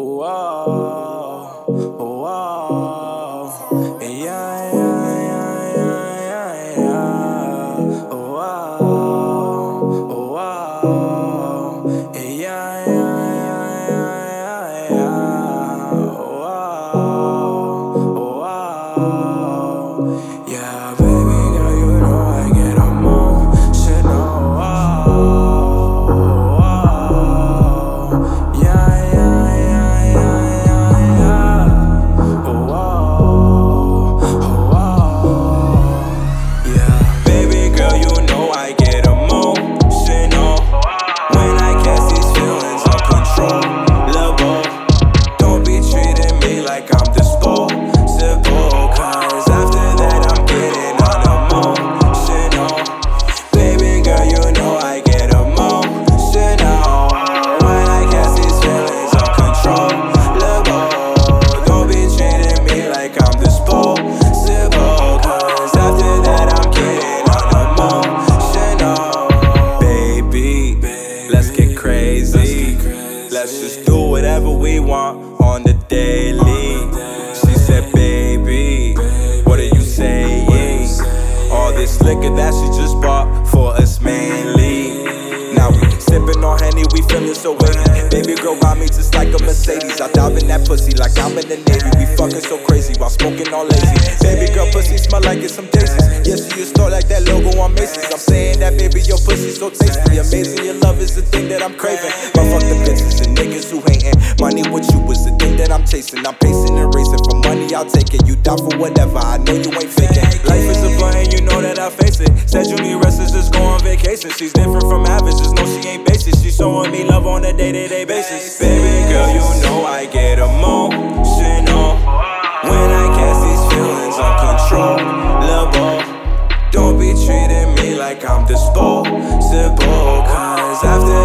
Oh, oh, oh, Let's just do whatever we want on the daily. She said, Baby, what are you saying? All this liquor that she just bought for us mainly. Now we sipping on Henny, we feeling so wavy. Baby girl got me just like a Mercedes. I dive in that pussy like I'm in the Navy. We fucking so crazy while smoking all lazy. Baby girl pussy smell like it's some daisies. Yes, you store like that logo on Macy's. I'm saying that baby, your pussy so tasty. Amazing, your love is the thing that I'm craving. But fuck the bitches and niggas who hating. Money with you is the thing that I'm chasing. I'm pacing and racing for money, I'll take it. You die for whatever, I know you ain't faking. Life is a button, you know that I face it. Said you need rest, just go on vacation. She's different from average, just know she ain't basic. She's showing me love on a day to day basis. Baby girl, завтра